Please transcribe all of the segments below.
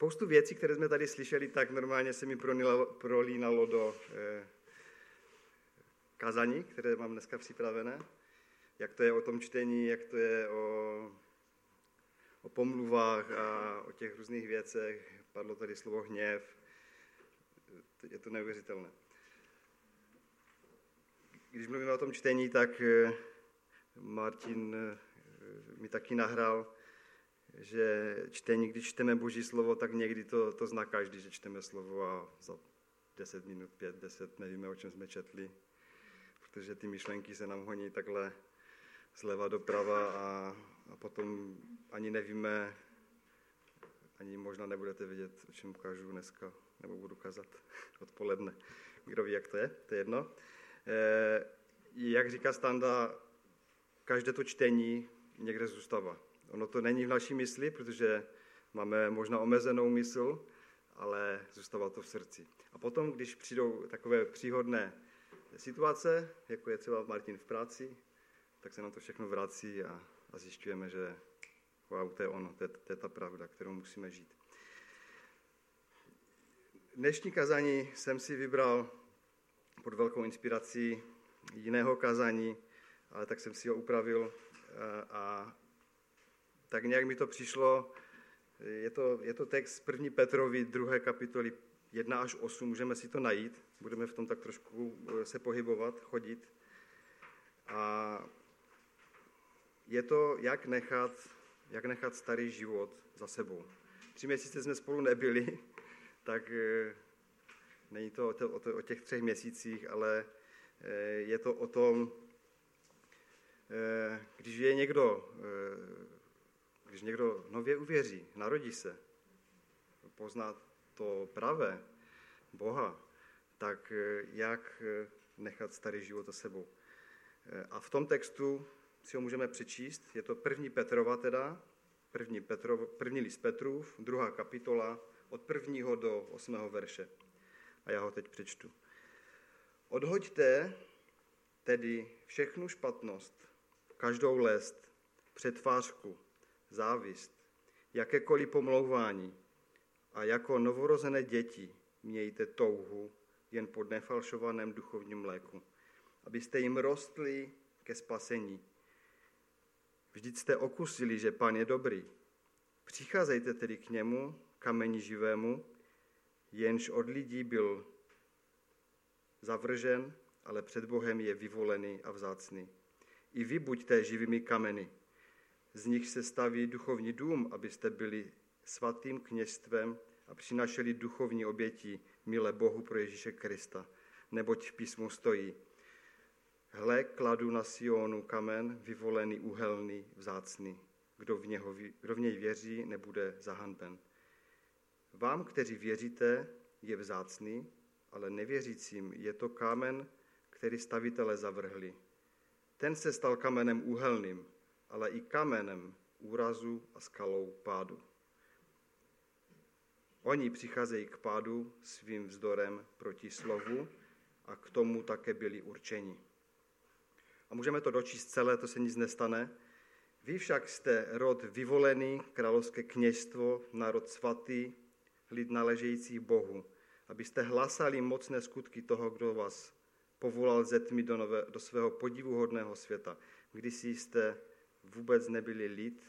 spoustu věcí, které jsme tady slyšeli, tak normálně se mi prolínalo do eh, kazaní, které mám dneska připravené. Jak to je o tom čtení, jak to je o, o pomluvách a o těch různých věcech. Padlo tady slovo hněv. Je to neuvěřitelné. Když mluvíme o tom čtení, tak eh, Martin eh, mi taky nahrál, že čtení, když čteme Boží slovo, tak někdy to, to zná každý, že čteme slovo a za 10 minut, 5, 10 nevíme, o čem jsme četli, protože ty myšlenky se nám honí takhle zleva doprava a, a potom ani nevíme, ani možná nebudete vědět, o čem ukážu dneska, nebo budu kazat odpoledne. Kdo ví, jak to je, to je jedno. E, jak říká Standa, každé to čtení někde zůstává. Ono to není v naší mysli, protože máme možná omezenou mysl, ale zůstává to v srdci. A potom, když přijdou takové příhodné situace, jako je třeba Martin v práci, tak se nám to všechno vrací a, a zjišťujeme, že wow, to je ono, to je, to je ta pravda, kterou musíme žít. Dnešní kazání jsem si vybral pod velkou inspirací jiného kazání, ale tak jsem si ho upravil a, tak nějak mi to přišlo. Je to, je to text 1. Petrovi 2. kapitoly 1 až 8, můžeme si to najít. Budeme v tom tak trošku eh, se pohybovat, chodit. A je to, jak nechat, jak nechat starý život za sebou. Tři měsíce jsme spolu nebyli, tak eh, není to o, těch třech měsících, ale eh, je to o tom, když je někdo, když někdo nově uvěří, narodí se, pozná to pravé Boha, tak jak nechat starý život za sebou. A v tom textu si ho můžeme přečíst. Je to první Petrova teda, první, Petrov, první list Petrův, druhá kapitola, od prvního do osmého verše. A já ho teď přečtu. Odhoďte tedy všechnu špatnost, každou lest, přetvářku, závist, jakékoliv pomlouvání a jako novorozené děti mějte touhu jen po nefalšovaném duchovním léku, abyste jim rostli ke spasení Vždyť jste okusili, že Pán je dobrý. Přicházejte tedy k němu, kameni živému, jenž od lidí byl zavržen, ale před Bohem je vyvolený a vzácný. I vy buďte živými kameny. Z nich se staví duchovní dům, abyste byli svatým kněžstvem a přinašeli duchovní oběti milé Bohu pro Ježíše Krista. Neboť v písmu stojí, Hle, kladu na Sionu kamen, vyvolený, uhelný, vzácný. Kdo v, něho, kdo v něj věří, nebude zahanben. Vám, kteří věříte, je vzácný, ale nevěřícím je to kámen, který stavitele zavrhli. Ten se stal kamenem úhelným, ale i kamenem úrazu a skalou pádu. Oni přicházejí k pádu svým vzdorem proti slovu a k tomu také byli určeni. A můžeme to dočíst celé, to se nic nestane. Vy však jste rod vyvolený, královské kněžstvo, národ svatý, lid naležející Bohu, abyste hlasali mocné skutky toho, kdo vás povolal ze tmy do, nové, do svého podivuhodného světa. Když jste vůbec nebyli lid,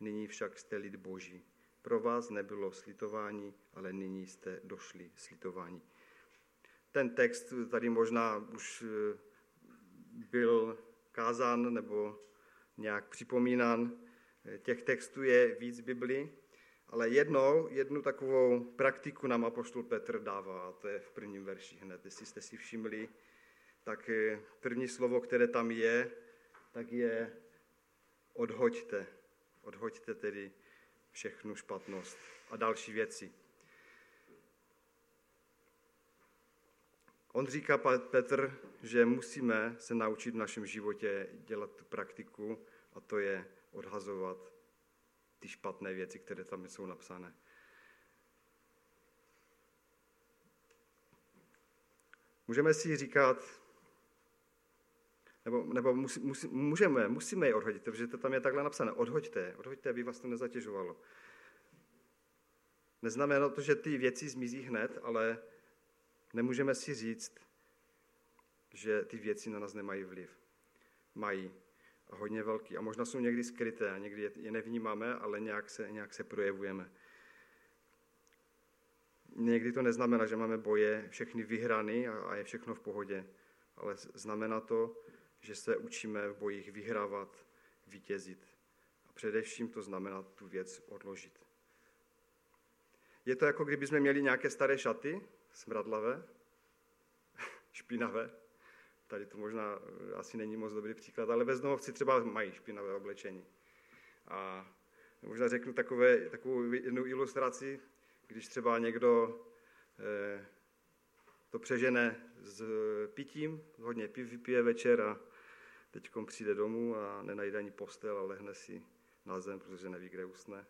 nyní však jste lid Boží. Pro vás nebylo slitování, ale nyní jste došli slitování. Ten text tady možná už eh, byl kázán nebo nějak připomínán. Těch textů je víc Bibli, ale jednou, jednu takovou praktiku nám apoštol Petr dává, a to je v prvním verši hned. Jestli jste si všimli, tak eh, první slovo, které tam je, tak je odhoďte. Odhoďte tedy všechnu špatnost a další věci. On říká, Petr, že musíme se naučit v našem životě dělat tu praktiku a to je odhazovat ty špatné věci, které tam jsou napsané. Můžeme si říkat, nebo, nebo musí, musí, můžeme, musíme je odhodit, protože to tam je takhle napsané. Odhoďte, odhoďte, aby vás to nezatěžovalo. Neznamená to, že ty věci zmizí hned, ale nemůžeme si říct, že ty věci na nás nemají vliv. Mají a hodně velký. A možná jsou někdy skryté a někdy je nevnímáme, ale nějak se, nějak se projevujeme. Někdy to neznamená, že máme boje všechny vyhrany a, a je všechno v pohodě, ale znamená to, že se učíme v bojích vyhrávat, vítězit. A především to znamená tu věc odložit. Je to jako kdyby jsme měli nějaké staré šaty, smradlavé, špinavé. Tady to možná eh, asi není moc dobrý příklad, ale bezdomovci třeba mají špinavé oblečení. A možná řeknu takové, takovou jednu ilustraci, když třeba někdo eh, to přežene s pitím, hodně vypije večer a teď přijde domů a nenajde ani postel a lehne si na zem, protože neví, kde usne.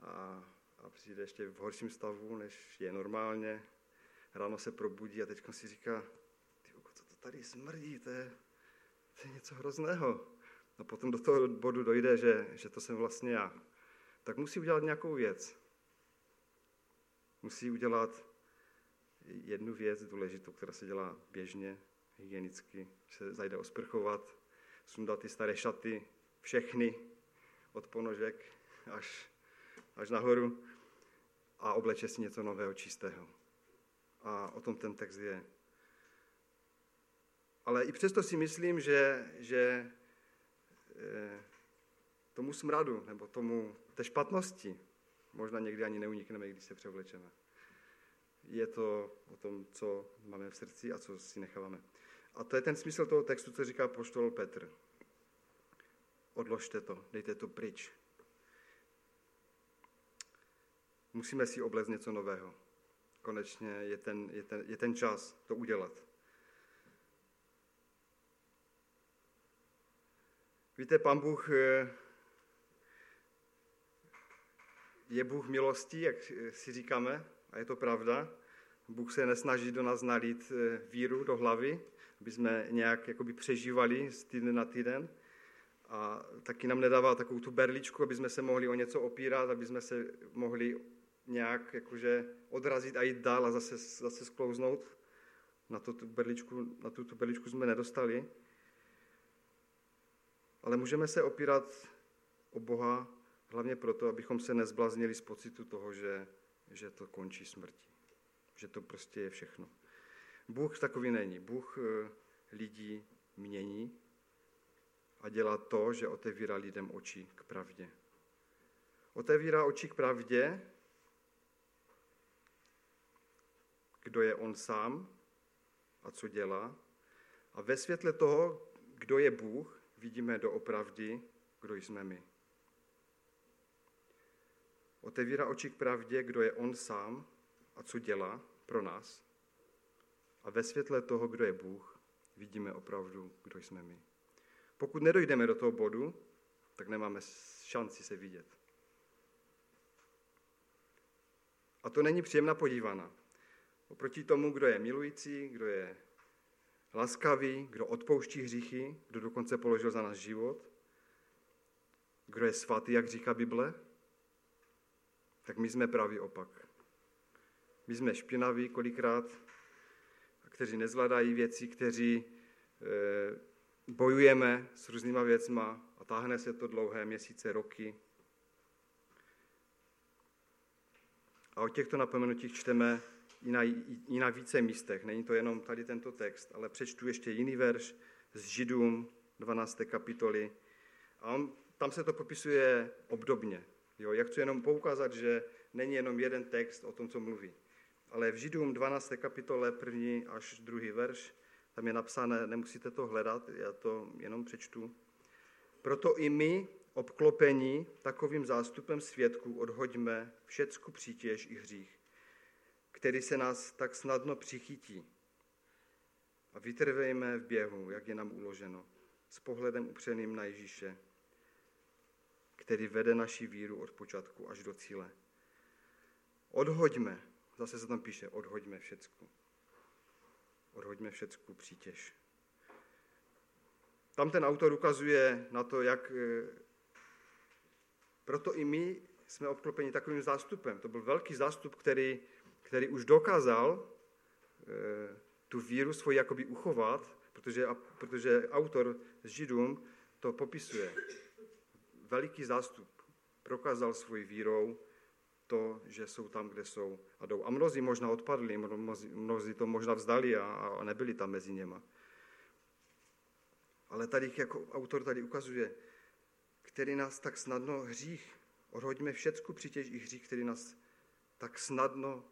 A, a přijde ještě v horším stavu, než je normálně. Ráno se probudí a teď si říká, ty, co to tady smrdí, to je, to je něco hrozného. A potom do toho bodu dojde, že, že to jsem vlastně já. Tak musí udělat nějakou věc. Musí udělat jednu věc důležitou, která se dělá běžně, hygienicky, se zajde osprchovat, sundat ty staré šaty, všechny, od ponožek až, až nahoru a obleče si něco nového, čistého. A o tom ten text je. Ale i přesto si myslím, že, že e, tomu smradu nebo tomu té špatnosti možná někdy ani neunikneme, když se převlečeme. Je to o tom, co máme v srdci a co si necháváme. A to je ten smysl toho textu, co říká poštol Petr. Odložte to, dejte to pryč. Musíme si oblect něco nového. Konečně je ten, je, ten, je ten čas to udělat. Víte, pan Bůh eh, je Bůh milostí, jak si říkáme, a je to pravda. Bůh se nesnaží do nás nalít eh, víru do hlavy, aby jsme nějak jakoby přežívali z týdne na týden. A taky nám nedává takovou tu berličku, aby jsme se mohli o něco opírat, aby jsme se mohli nějak jakože odrazit a jít dál a zase, zase sklouznout. Na, to, tu berličku, na tu, tu berličku jsme nedostali. Ale můžeme se opírat o Boha hlavně proto, abychom se nezblaznili z pocitu toho, že, že to končí smrtí. Že to prostě je všechno. Bůh takový není. Bůh eh, lidí mění a dělá to, že otevírá lidem oči k pravdě. Otevírá oči k pravdě, kdo je on sám a co dělá. A ve světle toho, kdo je Bůh, vidíme do opravdy, kdo jsme my. Otevírá oči k pravdě, kdo je on sám a co dělá pro nás. A ve světle toho, kdo je Bůh, vidíme opravdu, kdo jsme my. Pokud nedojdeme do toho bodu, tak nemáme šanci se vidět. A to není příjemná podívaná. Oproti tomu, kdo je milující, kdo je laskavý, kdo odpouští hříchy, kdo dokonce položil za nás život, kdo je svatý, jak říká Bible, tak my jsme pravý opak. My jsme špinaví kolikrát, kteří nezvládají věci, kteří e, bojujeme s různýma věcma a táhne se to dlouhé měsíce, roky. A o těchto napomenutích čteme i na, i na více místech. Není to jenom tady tento text, ale přečtu ještě jiný verš z Židům 12. kapitoly. A on, tam se to popisuje obdobně. Jo, já chci jenom poukázat, že není jenom jeden text o tom, co mluví. Ale v Židům 12. kapitole, první až druhý verš, tam je napsané, nemusíte to hledat, já to jenom přečtu. Proto i my, obklopení takovým zástupem svědků, odhoďme všecku přítěž i hřích, který se nás tak snadno přichytí. A vytrvejme v běhu, jak je nám uloženo, s pohledem upřeným na Ježíše, který vede naši víru od počátku až do cíle. Odhoďme, zase se tam píše, odhoďme všecku. Odhoďme všecku přítěž. Tam ten autor ukazuje na to, jak eh, proto i my, jsme obklopeni takovým zástupem. To byl velký zástup, který, který už dokázal e, tu víru svoji jakoby uchovat, protože, protože autor z Židům to popisuje. Veliký zástup prokázal svoji vírou to, že jsou tam, kde jsou a jdou. A mnozí možná odpadli, mnozí, mnozí to možná vzdali a, a nebyli tam mezi něma. Ale tady jako autor tady ukazuje, který nás tak snadno hřích, odhoďme všecku přitěž i hřích, který nás tak snadno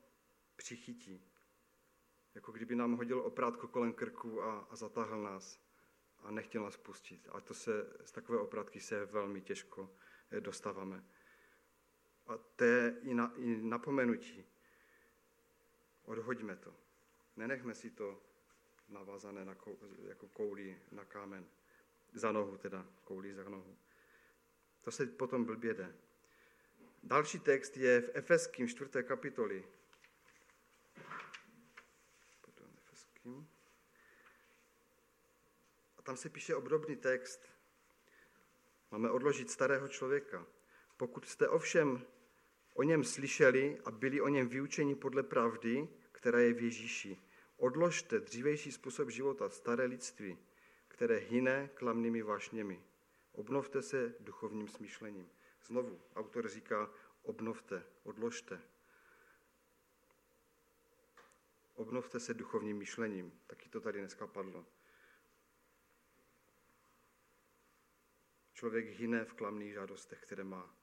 přichytí. Jako kdyby nám hodil oprátko kolem krku a, a zatáhl nás a nechtěl nás pustit. A to se, z takové oprátky se velmi těžko eh, dostáváme. A to je i, na, i napomenutí. Odhoďme to. Nenechme si to navázané na kou, jako kouli na kámen. Za nohu teda, kouli za nohu. To se potom blbě jde. Další text je v Efeským 4. kapitoli. Potom Efeským. Tam se píše obdobný text. Máme odložit starého člověka. Pokud jste ovšem o něm slyšeli a byli o něm vyučeni podle pravdy, která je v Ježíši, odložte dřívejší způsob života, staré lidství, které hyne klamnými vášněmi. Obnovte se duchovním smýšlením. Znovu, autor říká, obnovte, odložte. Obnovte se duchovním myšlením. Taky to tady dneska padlo. Člověk hyne v klamných žádostech, které má.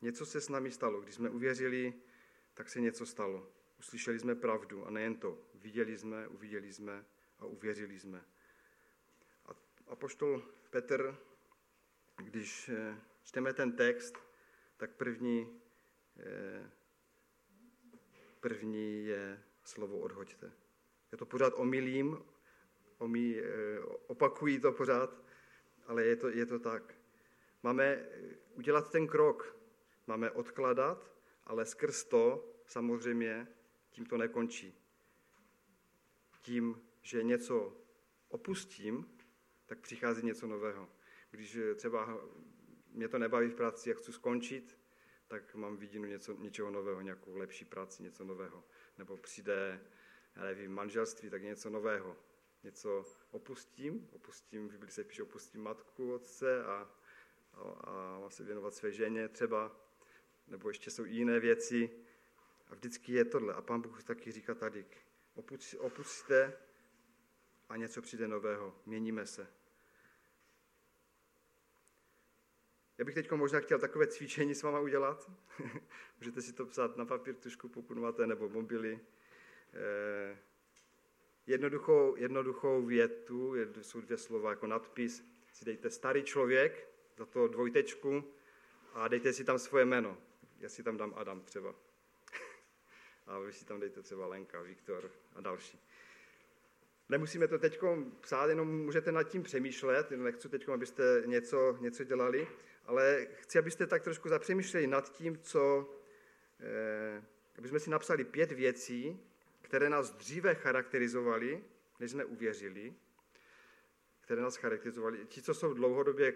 Něco se s námi stalo. Když jsme uvěřili, tak se něco stalo. Uslyšeli jsme pravdu a nejen to. Viděli jsme, uviděli jsme a uvěřili jsme. A apoštol Petr, když eh, čteme ten text, tak první, eh, první je slovo odhoďte. Já to pořád omilím, omí, eh, opakují to pořád, ale je to, je to tak. Máme udělat ten krok, máme odkladat, ale skrz to samozřejmě tím to nekončí. Tím, že něco opustím, tak přichází něco nového. Když třeba mě to nebaví v práci a chci skončit, tak mám vidinu něco, něčeho nového, nějakou lepší práci, něco nového. Nebo přijde, já nevím, manželství, tak něco nového. Něco opustím, opustím, v Biblii se píše, opustím matku, otce a, a, a mám se věnovat své ženě třeba, nebo ještě jsou jiné věci. A vždycky je tohle. A pán Bůh taky říká tady, opustíte a něco přijde nového, měníme se. Já bych teď možná chtěl takové cvičení s váma udělat. Můžete si to psát na papír trošku, pokud máte, nebo mobily. Eh, jednoduchou, jednoduchou větu, jsou dvě slova jako nadpis, si dejte starý člověk, za to dvojtečku a dejte si tam svoje jméno. Já si tam dám Adam třeba. a vy si tam dejte třeba Lenka, Viktor a další. Nemusíme to teď psát, jenom můžete nad tím přemýšlet, nechci teď, abyste něco, něco dělali, ale chci, abyste tak trošku zapřemýšleli nad tím, co, eh, aby jsme si napsali pět věcí, které nás dříve charakterizovaly, než jsme uvěřili, které nás charakterizovaly. Ti, co jsou dlouhodobě,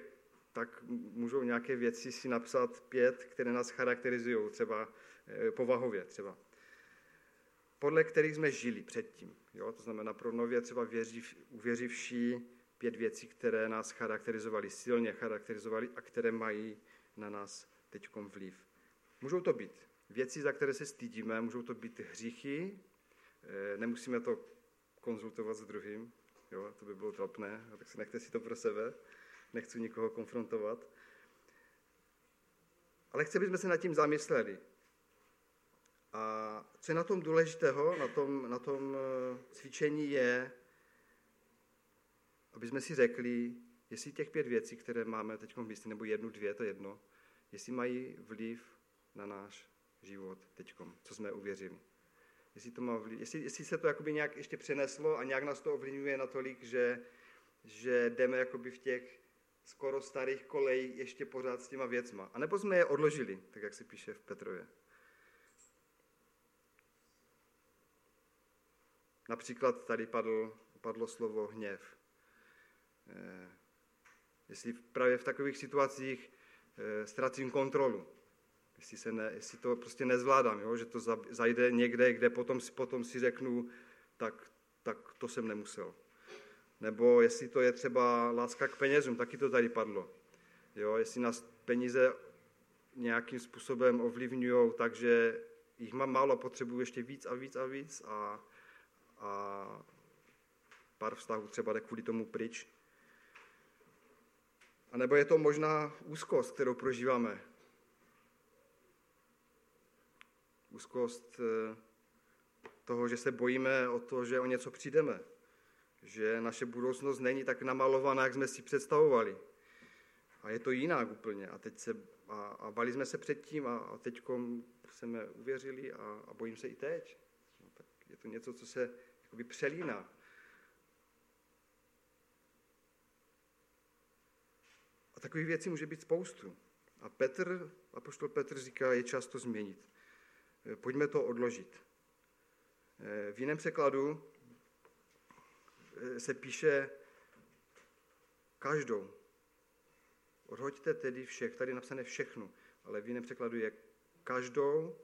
tak můžou nějaké věci si napsat pět, které nás charakterizují, třeba eh, povahově třeba. Podle kterých jsme žili předtím. Jo? To znamená pro nově třeba věřiv, uvěřivší pět věcí, které nás charakterizovaly, silně charakterizovaly a které mají na nás teď vliv. Můžou to být věci, za které se stydíme, můžou to být hříchy, nemusíme to konzultovat s druhým, jo, to by bylo trapné, tak se nechte si to pro sebe, nechci nikoho konfrontovat. Ale chci, abychom se nad tím zamysleli. A co je na tom důležitého, na tom, na tom eh, cvičení je, aby jsme si řekli, jestli těch pět věcí, které máme teď v mysli, nebo jednu, dvě, to jedno, jestli mají vliv na náš život teď, co jsme uvěřili. Jestli, to má vliv, jestli, jestli se to jakoby nějak ještě přeneslo a nějak nás to ovlivňuje natolik, že, že jdeme jakoby v těch skoro starých kolej ještě pořád s těma věcma. A nebo jsme je odložili, tak jak se píše v Petrově. Například tady padl, padlo slovo hněv. Eh, jestli právě v takových situacích e, ztratím kontrolu. Jestli, se ne, jestli to prostě nezvládám, jo? že to zajde někde, kde potom, potom si řeknu, tak, tak to jsem nemusel. Nebo jestli to je třeba láska k penězům, taky to tady padlo. Jo? Jestli nás peníze nějakým způsobem ovlivňují, takže jich mám málo, potřebuji ještě víc a víc a víc a, a pár vztahů třeba jde kvůli tomu pryč. A nebo je to možná úzkost, kterou prožíváme. Úzkost eh, toho, že se bojíme o to, že o něco přijdeme. Že naše budoucnost není tak namalovaná, jak jsme si představovali. A je to jinak úplně. A, teď se, a, a bali jsme se předtím a, a teď jsme uvěřili a, a bojím se i teď. No, tak je to něco, co se jakoby přelíná. A takových věcí může být spoustu. A Petr, apoštol Petr říká, je čas to změnit. Eh, pojďme to odložit. Eh, v jiném překladu eh, se píše každou. Odhoďte tedy všech, tady je napsané všechno, ale v jiném překladu je každou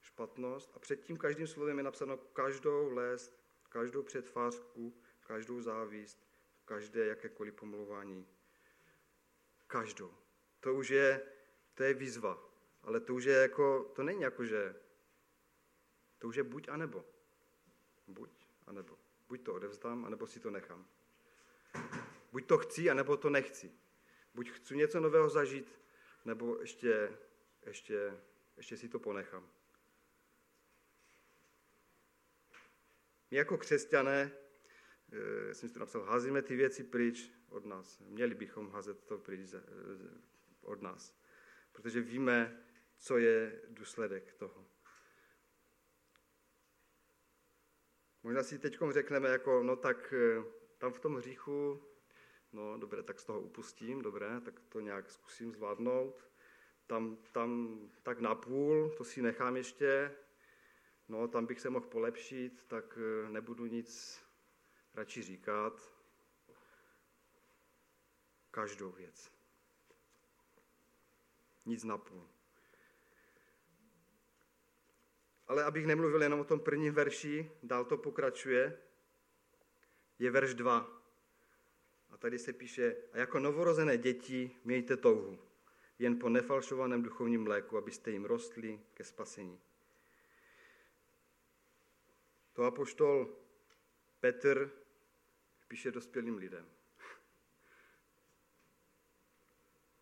špatnost a před tím každým slovem je napsáno každou lest, každou předfázku, každou závist, každé jakékoliv pomluvání. Každou. To už je, to je výzva, ale to už je jako, to není jako, že to už je buď a nebo. Buď a nebo. Buď to odevzdám, anebo si to nechám. Buď to chci, anebo to nechci. Buď chci něco nového zažít, nebo ještě, ještě, ještě si to ponechám. My jako křesťané, eh, jsem si to napsal, házíme ty věci pryč od nás. Měli bychom házet to pryč od nás. Protože víme, co je důsledek toho. Možná si teď řekneme, jako, no tak eh, tam v tom hříchu, no dobré, tak z toho upustím, dobré, tak to nějak zkusím zvládnout. Tam, tam tak napůl, to si nechám ještě, no tam bych se mohl polepšit, tak eh, nebudu nic radši říkat. Každou věc. Nic napůl. Ale abych nemluvil jenom o tom prvním verši, dál to pokračuje, je verš 2. A tady se píše, a jako novorozené děti mějte touhu, jen po nefalšovaném duchovním mléku, abyste jim rostli ke spasení. To apoštol Petr píše dospělým lidem.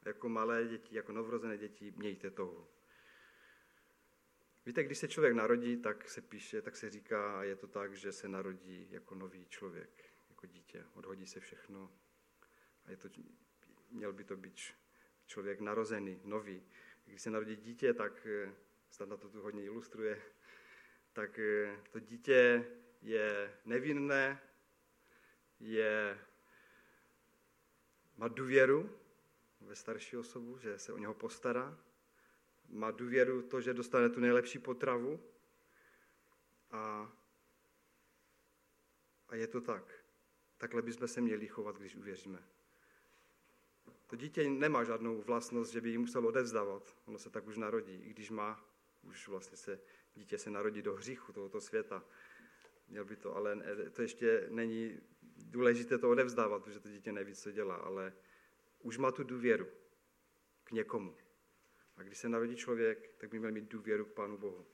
Jako malé děti, jako novorozené děti, mějte touhu. Víte, když se člověk narodí, tak se píše, tak se říká, a je to tak, že se narodí jako nový člověk, jako dítě. Odhodí se všechno a je to, měl by to být člověk narozený, nový. Když se narodí dítě, tak eh, snad na to tu hodně ilustruje, tak eh, to dítě je nevinné, je, má důvěru ve starší osobu, že se o něho postará, má důvěru to, že dostane tu nejlepší potravu a, a je to tak. Takhle bychom se měli chovat, když uvěříme. To dítě nemá žádnou vlastnost, že by ji muselo odevzdávat. Ono se tak už narodí, i když má, už vlastně se, dítě se narodí do hříchu tohoto světa. Měl by to, ale to ještě není důležité to odevzdávat, protože to dítě neví, co dělá, ale už má tu důvěru k někomu. A když se narodí člověk, tak by měl mít důvěru k Pánu Bohu.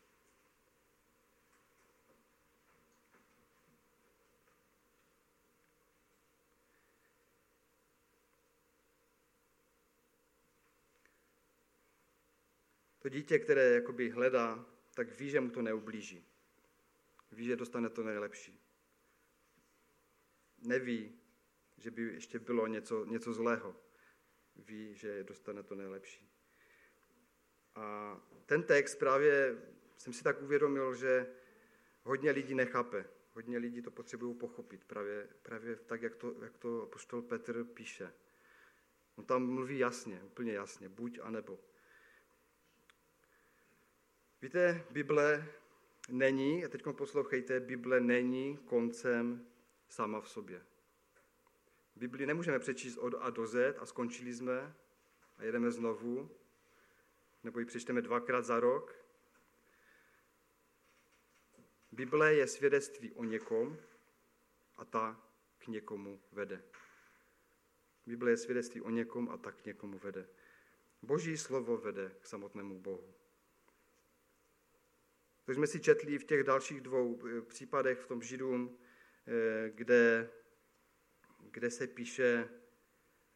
To dítě, které jakoby hledá, tak ví, že mu to neublíží. Ví, že dostane to nejlepší. Neví, že by ještě bylo něco, něco zlého. Ví, že dostane to nejlepší. A ten text právě jsem si tak uvědomil, že hodně lidí nechápe. Hodně lidí to potřebují pochopit, právě, právě tak, jak to, jak to poštol Petr píše. On tam mluví jasně, úplně jasně, buď a nebo. Víte, Bible není, a teď poslouchejte, Bible není koncem sama v sobě. Bibli nemůžeme přečíst od A do Z a skončili jsme a jedeme znovu, nebo ji přečteme dvakrát za rok. Bible je svědectví o někom a ta k někomu vede. Bible je svědectví o někom a tak k někomu vede. Boží slovo vede k samotnému Bohu. To jsme si četli v těch dalších dvou eh, případech v tom Židům, eh, kde, kde se píše,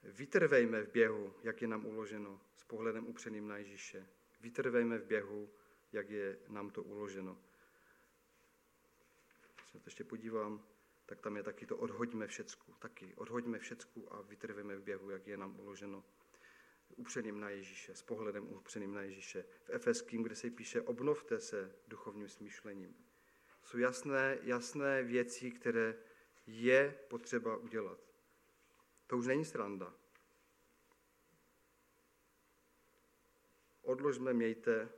vytrvejme v běhu, jak je nám uloženo, s pohledem upřeným na Ježíše. Vytrvejme v běhu, jak je nám to uloženo. Když se to ještě podívám, tak tam je taky to odhoďme všecku. Taky odhoďme všecku a vytrvejme v běhu, jak je nám uloženo upřeným na Ježíše, s pohledem upřeným na Ježíše. V Efeským, kde se píše, obnovte se duchovním smýšlením. Jsou jasné, jasné věci, které je potřeba udělat. To už není sranda. Odložme, mějte.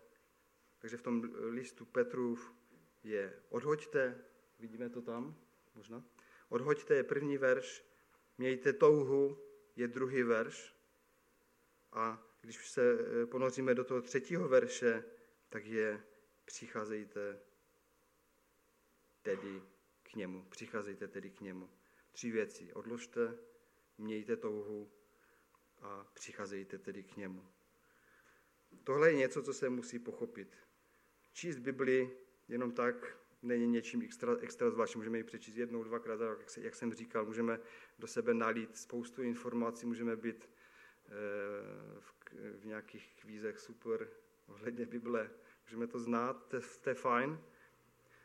Takže v tom listu Petrův je odhoďte, vidíme to tam možná. Odhoďte je první verš, mějte touhu je druhý verš, a když se eh, ponoříme do toho třetího verše, tak je přicházejte tedy k němu. Přicházejte tedy k němu. Tři věci. Odložte, mějte touhu a přicházejte tedy k němu. Tohle je něco, co se musí pochopit. Číst Bibli jenom tak není něčím extra, extra zvláštním. Můžeme ji přečíst jednou, dvakrát, jak, jak jsem říkal. Můžeme do sebe nalít spoustu informací, můžeme být Eh, v, v nějakých kvízech super ohledně Bible. Můžeme to znát, to, to je fajn.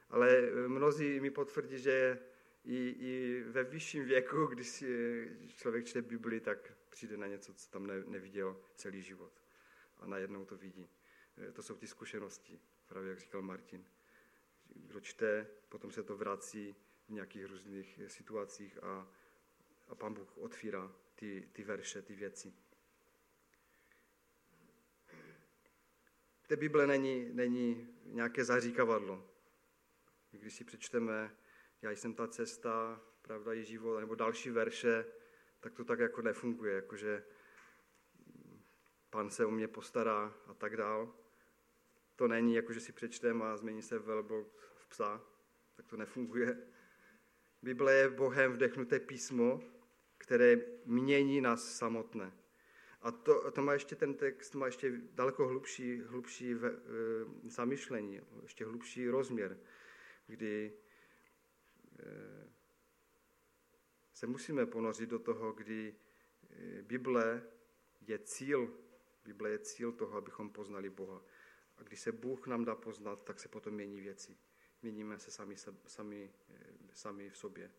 Ale eh, mnozí mi potvrdí, že i, i ve vyšším věku, když si člověk čte Bibli, tak přijde na něco, co tam ne, neviděl celý život. A najednou to vidí. Eh, to jsou ty zkušenosti, právě jak říkal Martin. Kdo čte, potom se to vrací v nějakých různých situacích a, a pán Bůh otvírá ty, ty verše, ty věci. té Bible není, není nějaké zaříkavadlo. Když si přečteme, já jsem ta cesta, pravda je život, nebo další verše, tak to tak jako nefunguje, jakože pan se o mě postará a tak dál. To není jako, že si přečteme a změní se velbloud v psa, tak to nefunguje. Bible je Bohem vdechnuté písmo, které mění nás samotné. A to, to má ještě ten text, má ještě daleko hlubší, hlubší v, e, zamyšlení, ještě hlubší rozměr, kdy e, se musíme ponořit do toho, kdy e, Bible je cíl, Bible je cíl toho, abychom poznali Boha. A když se Bůh nám dá poznat, tak se potom mění věci. Měníme se sami, sami, e, sami v sobě.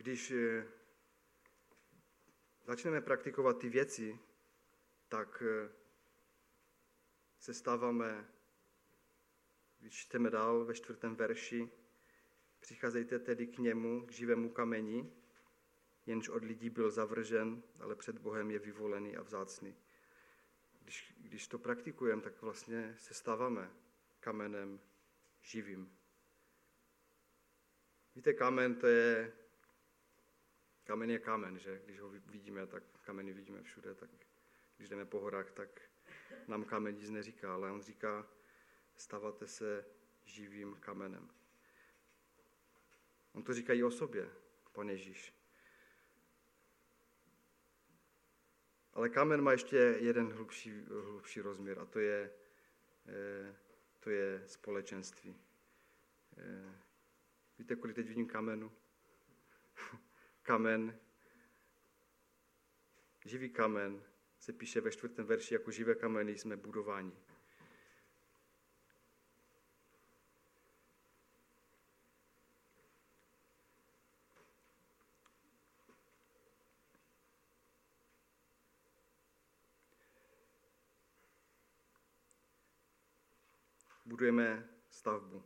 Když eh, začneme praktikovat ty věci, tak eh, se stáváme, když čteme dál ve čtvrtém verši, přicházejte tedy k němu, k živému kameni, jenž od lidí byl zavržen, ale před Bohem je vyvolený a vzácný. Když, když to praktikujeme, tak vlastně se stáváme kamenem živým. Víte, kamen to je Kamen je kamen, že? Když ho vidíme, tak kameny vidíme všude, tak když jdeme po horách, tak nám kamen nic neříká, ale on říká, stavate se živým kamenem. On to říká i o sobě, pan Ježíš. Ale kamen má ještě jeden hlubší, hlubší rozměr a to je, eh, to je společenství. Eh, víte, kolik teď vidím kamenu? kamen, živý kamen, se píše ve čtvrtém verši, jako živé kameny jsme budováni. Budujeme stavbu.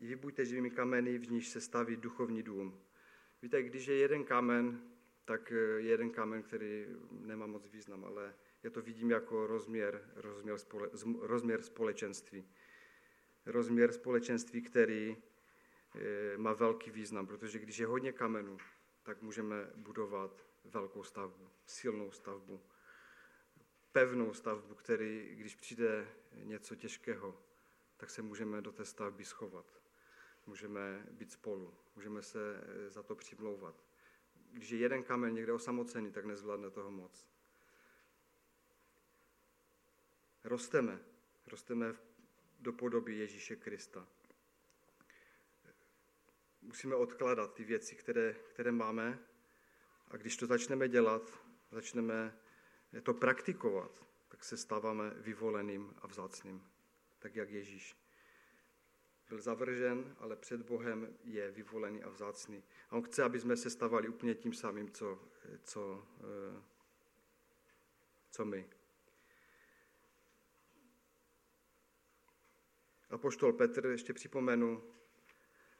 I vy buďte živými kameny, v níž se staví duchovní dům. Víte, když je jeden kamen, tak je jeden kamen, který nemá moc význam, ale já to vidím jako rozměr, rozměr, spole, rozměr společenství. Rozměr společenství, který má velký význam, protože když je hodně kamenů, tak můžeme budovat velkou stavbu, silnou stavbu, pevnou stavbu, který, když přijde něco těžkého, tak se můžeme do té stavby schovat. Můžeme být spolu, můžeme se eh, za to přimlouvat. Když je jeden kamen někde osamocený, tak nezvládne toho moc. Rosteme, rosteme do podoby Ježíše Krista. Musíme odkladat ty věci, které, které máme a když to začneme dělat, začneme to praktikovat, tak se stáváme vyvoleným a vzácným, tak jak Ježíš. Byl zavržen, ale před Bohem je vyvolený a vzácný. A on chce, aby jsme se stávali úplně tím samým, co, co, eh, co my. A poštol Petr, ještě připomenu,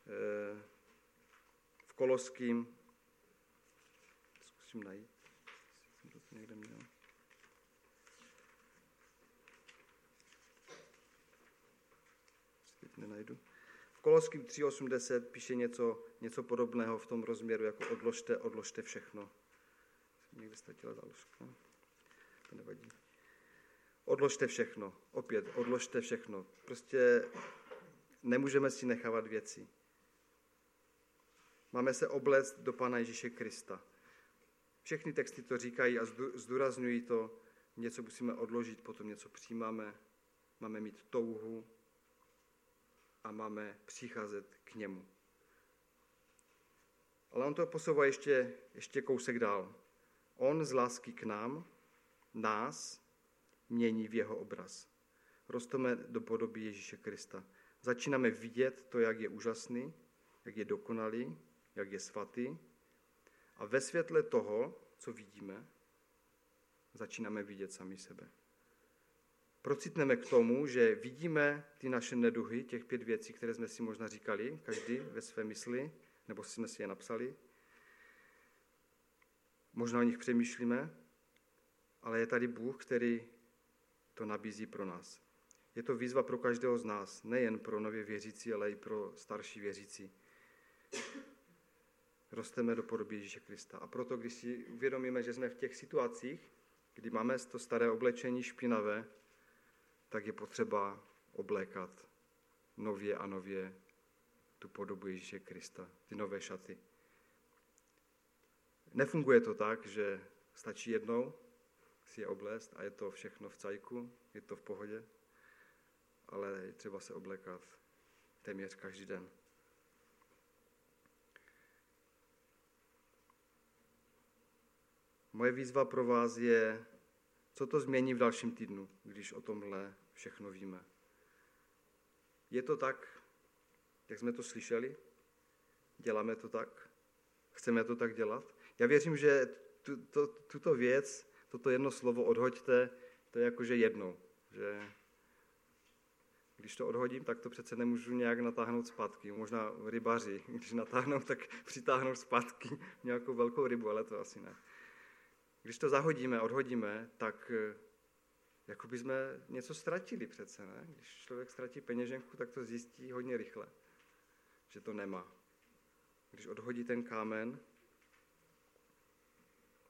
eh, v Koloským, zkusím najít, jsem to někde měl. Teď nenajdu. V Koloským 3.80 píše něco, něco podobného v tom rozměru, jako odložte, odložte všechno. Jsem někde ztratila záložku. To nevadí. Odložte všechno. Opět, odložte všechno. Prostě nemůžeme si nechávat věci. Máme se oblect do Pana Ježíše Krista. Všechny texty to říkají a zdůrazňují to, něco musíme odložit, potom něco přijímáme, máme mít touhu a máme přicházet k němu. Ale on to posouvá ještě, ještě kousek dál. On z lásky k nám, nás, mění v jeho obraz. Rosteme do podoby Ježíše Krista. Začínáme vidět to, jak je úžasný, jak je dokonalý, jak je svatý. A ve světle toho, co vidíme, začínáme vidět sami sebe. Procitneme k tomu, že vidíme ty naše neduhy, těch pět věcí, které jsme si možná říkali, každý ve své mysli, nebo jsme si je napsali. Možná o nich přemýšlíme, ale je tady Bůh, který to nabízí pro nás. Je to výzva pro každého z nás, nejen pro nově věřící, ale i pro starší věřící. Rosteme do podoby Ježíše Krista. A proto, když si uvědomíme, že jsme v těch situacích, kdy máme to staré oblečení špinavé, tak je potřeba oblékat nově a nově tu podobu Ježíše Krista, ty nové šaty. Nefunguje to tak, že stačí jednou si je oblést a je to všechno v cajku, je to v pohodě, ale je třeba se oblékat téměř každý den. Moje výzva pro vás je, co to změní v dalším týdnu, když o tomhle všechno víme. Je to tak, jak jsme to slyšeli? Děláme to tak? Chceme to tak dělat? Já věřím, že tu, to, tuto věc toto jedno slovo odhoďte, to je jakože jednou. Že když to odhodím, tak to přece nemůžu nějak natáhnout zpátky. Možná rybaři, když natáhnou, tak přitáhnou zpátky nějakou velkou rybu, ale to asi ne. Když to zahodíme, odhodíme, tak eh, jako by jsme něco ztratili přece, ne? Když člověk ztratí peněženku, tak to zjistí hodně rychle, že to nemá. Když odhodí ten kámen,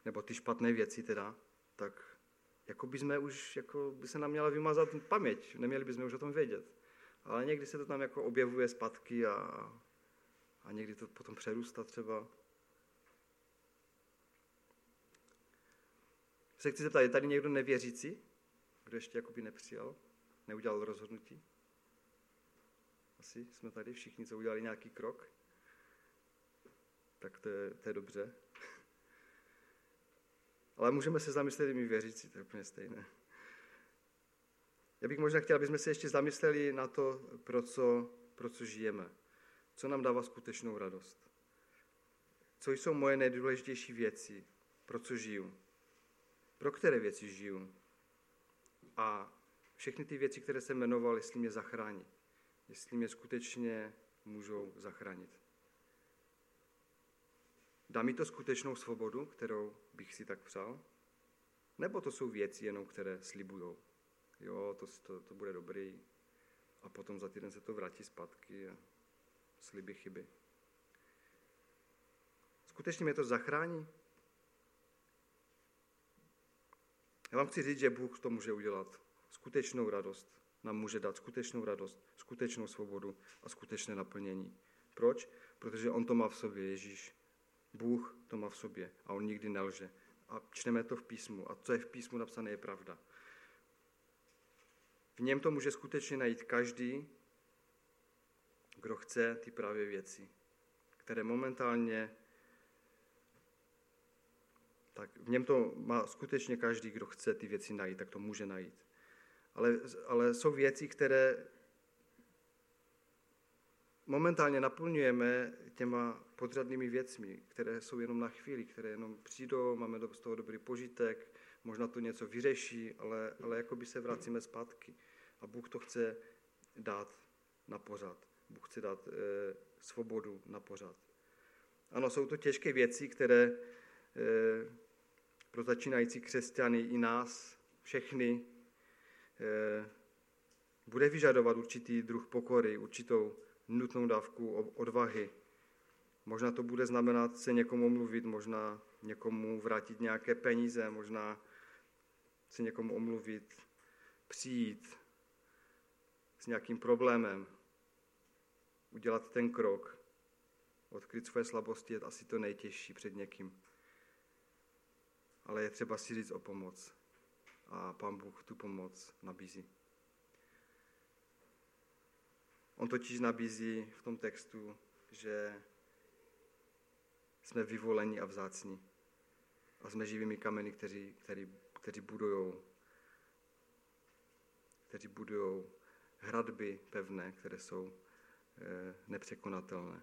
nebo ty špatné věci teda, tak jako by jsme už, jako by se nám měla vymazat paměť, neměli bychom už o tom vědět. Ale někdy se to tam jako objevuje zpátky a, a někdy to potom přerůstá třeba. Se chci zeptat, je tady někdo nevěřící, kdo ještě jakoby nepřijal, neudělal rozhodnutí? Asi jsme tady všichni, co udělali nějaký krok. Tak to je, to je dobře. Ale můžeme se zamyslet i my věřící, to je úplně stejné. Já bych možná chtěl, abychom se ještě zamysleli na to, pro co, pro co žijeme. Co nám dává skutečnou radost. Co jsou moje nejdůležitější věci, pro co žiju. Pro které věci žiju. A všechny ty věci, které jsem jmenoval, jestli mě zachrání. Jestli mě skutečně můžou zachránit. Dá mi to skutečnou svobodu, kterou bych si tak přál? Nebo to jsou věci jenom, které slibujou? Jo, to, to, to bude dobrý. A potom za týden se to vrátí zpátky. A sliby chyby. Skutečně mě to zachrání? Já vám chci říct, že Bůh to může udělat. Skutečnou radost nám může dát skutečnou radost, skutečnou svobodu a skutečné naplnění. Proč? Protože On to má v sobě, Ježíš. Bůh to má v sobě a On nikdy nelže. A čteme to v písmu. A co je v písmu napsané, je pravda. V něm to může skutečně najít každý, kdo chce ty právě věci, které momentálně tak v něm to má skutečně každý, kdo chce ty věci najít, tak to může najít. Ale, ale jsou věci, které momentálně naplňujeme těma podřadnými věcmi, které jsou jenom na chvíli, které jenom přijdou, máme z toho dobrý požitek, možná to něco vyřeší, ale, ale jako by se vracíme zpátky. A Bůh to chce dát na pořad. Bůh chce dát e, svobodu na pořad. Ano, jsou to těžké věci, které e, pro začínající křesťany i nás, všechny, e, bude vyžadovat určitý druh pokory, určitou nutnou dávku odvahy. Možná to bude znamenat se někomu omluvit, možná někomu vrátit nějaké peníze, možná se někomu omluvit, přijít s nějakým problémem, udělat ten krok, odkryt své slabosti je asi to nejtěžší před někým. Ale je třeba si říct o pomoc. A Pán Bůh tu pomoc nabízí. On totiž nabízí v tom textu, že jsme vyvolení a vzácní. A jsme živými kameny, kteří, kteří, kteří budují kteří budují hradby pevné, které jsou eh, nepřekonatelné.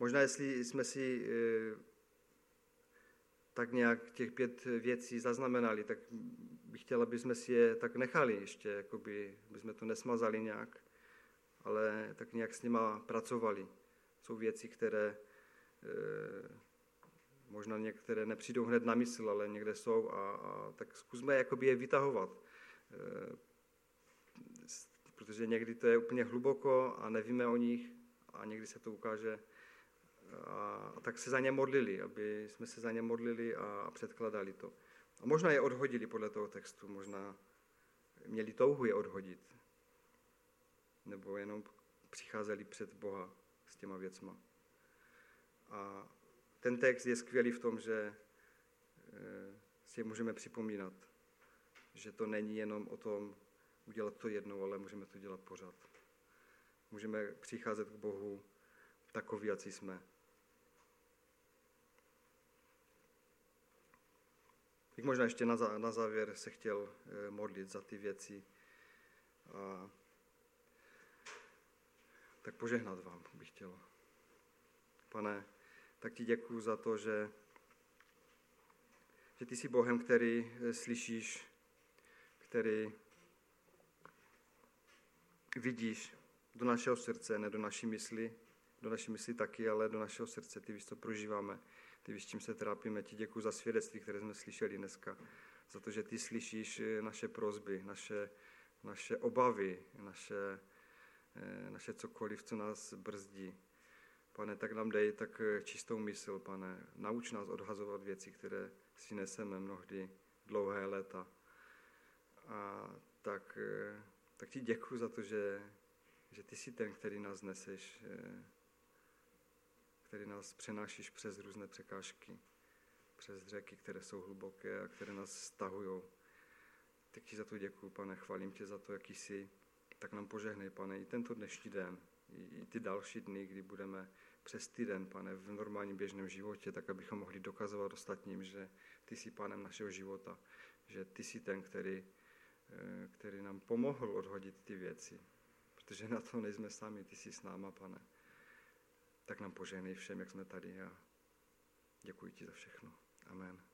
Možná, jestli jsme si eh, tak nějak těch pět věcí zaznamenali, tak bych chtěl, aby jsme si je tak nechali ještě, jakoby, aby jsme to nesmazali nějak, ale tak nějak s nima pracovali. Jsou věci, které e, možná některé nepřijdou hned na mysl, ale někde jsou a, a tak zkusme jakoby je vytahovat. E, protože někdy to je úplně hluboko a nevíme o nich a někdy se to ukáže a, a tak se za ně modlili, aby jsme se za ně modlili a, a předkladali to. A možná je odhodili podle toho textu, možná měli touhu je odhodit. Nebo jenom přicházeli před Boha s těma věcma. A ten text je skvělý v tom, že eh, si můžeme připomínat, že to není jenom o tom udělat to jednou, ale můžeme to dělat pořád. Můžeme přicházet k Bohu takový, jak jsme. Bych možná ještě na, zá, na závěr se chtěl eh, modlit za ty věci. A tak požehnat vám bych chtěl. Pane, tak ti děkuji za to, že, že ty jsi Bohem, který eh, slyšíš, který vidíš do našeho srdce, ne do naší mysli, do naší mysli taky, ale do našeho srdce. Ty víš, co prožíváme ty víš, čím se trápíme. Ti děkuji za svědectví, které jsme slyšeli dneska. Za to, že ty slyšíš eh, naše prozby, naše, naše obavy, naše, eh, naše cokoliv, co nás brzdí. Pane, tak nám dej tak eh, čistou mysl, pane. Nauč nás odhazovat věci, které si neseme mnohdy dlouhé léta. A tak, tak ti děkuji za to, že, že ty jsi ten, který nás neseš který nás přenášíš přes různé překážky, přes řeky, které jsou hluboké a které nás stahují. Tak ti za to děkuji, pane, chválím tě za to, jaký jsi. Tak nám požehnej, pane, i tento dnešní den, i ty další dny, kdy budeme přes týden, pane, v normálním běžném životě, tak abychom mohli dokazovat ostatním, že ty jsi pánem našeho života, že ty jsi ten, který, eh, který nám pomohl odhodit ty věci, protože na to nejsme sami, ty jsi s náma, pane tak nám požehnej všem, jak jsme tady a děkuji ti za všechno. Amen.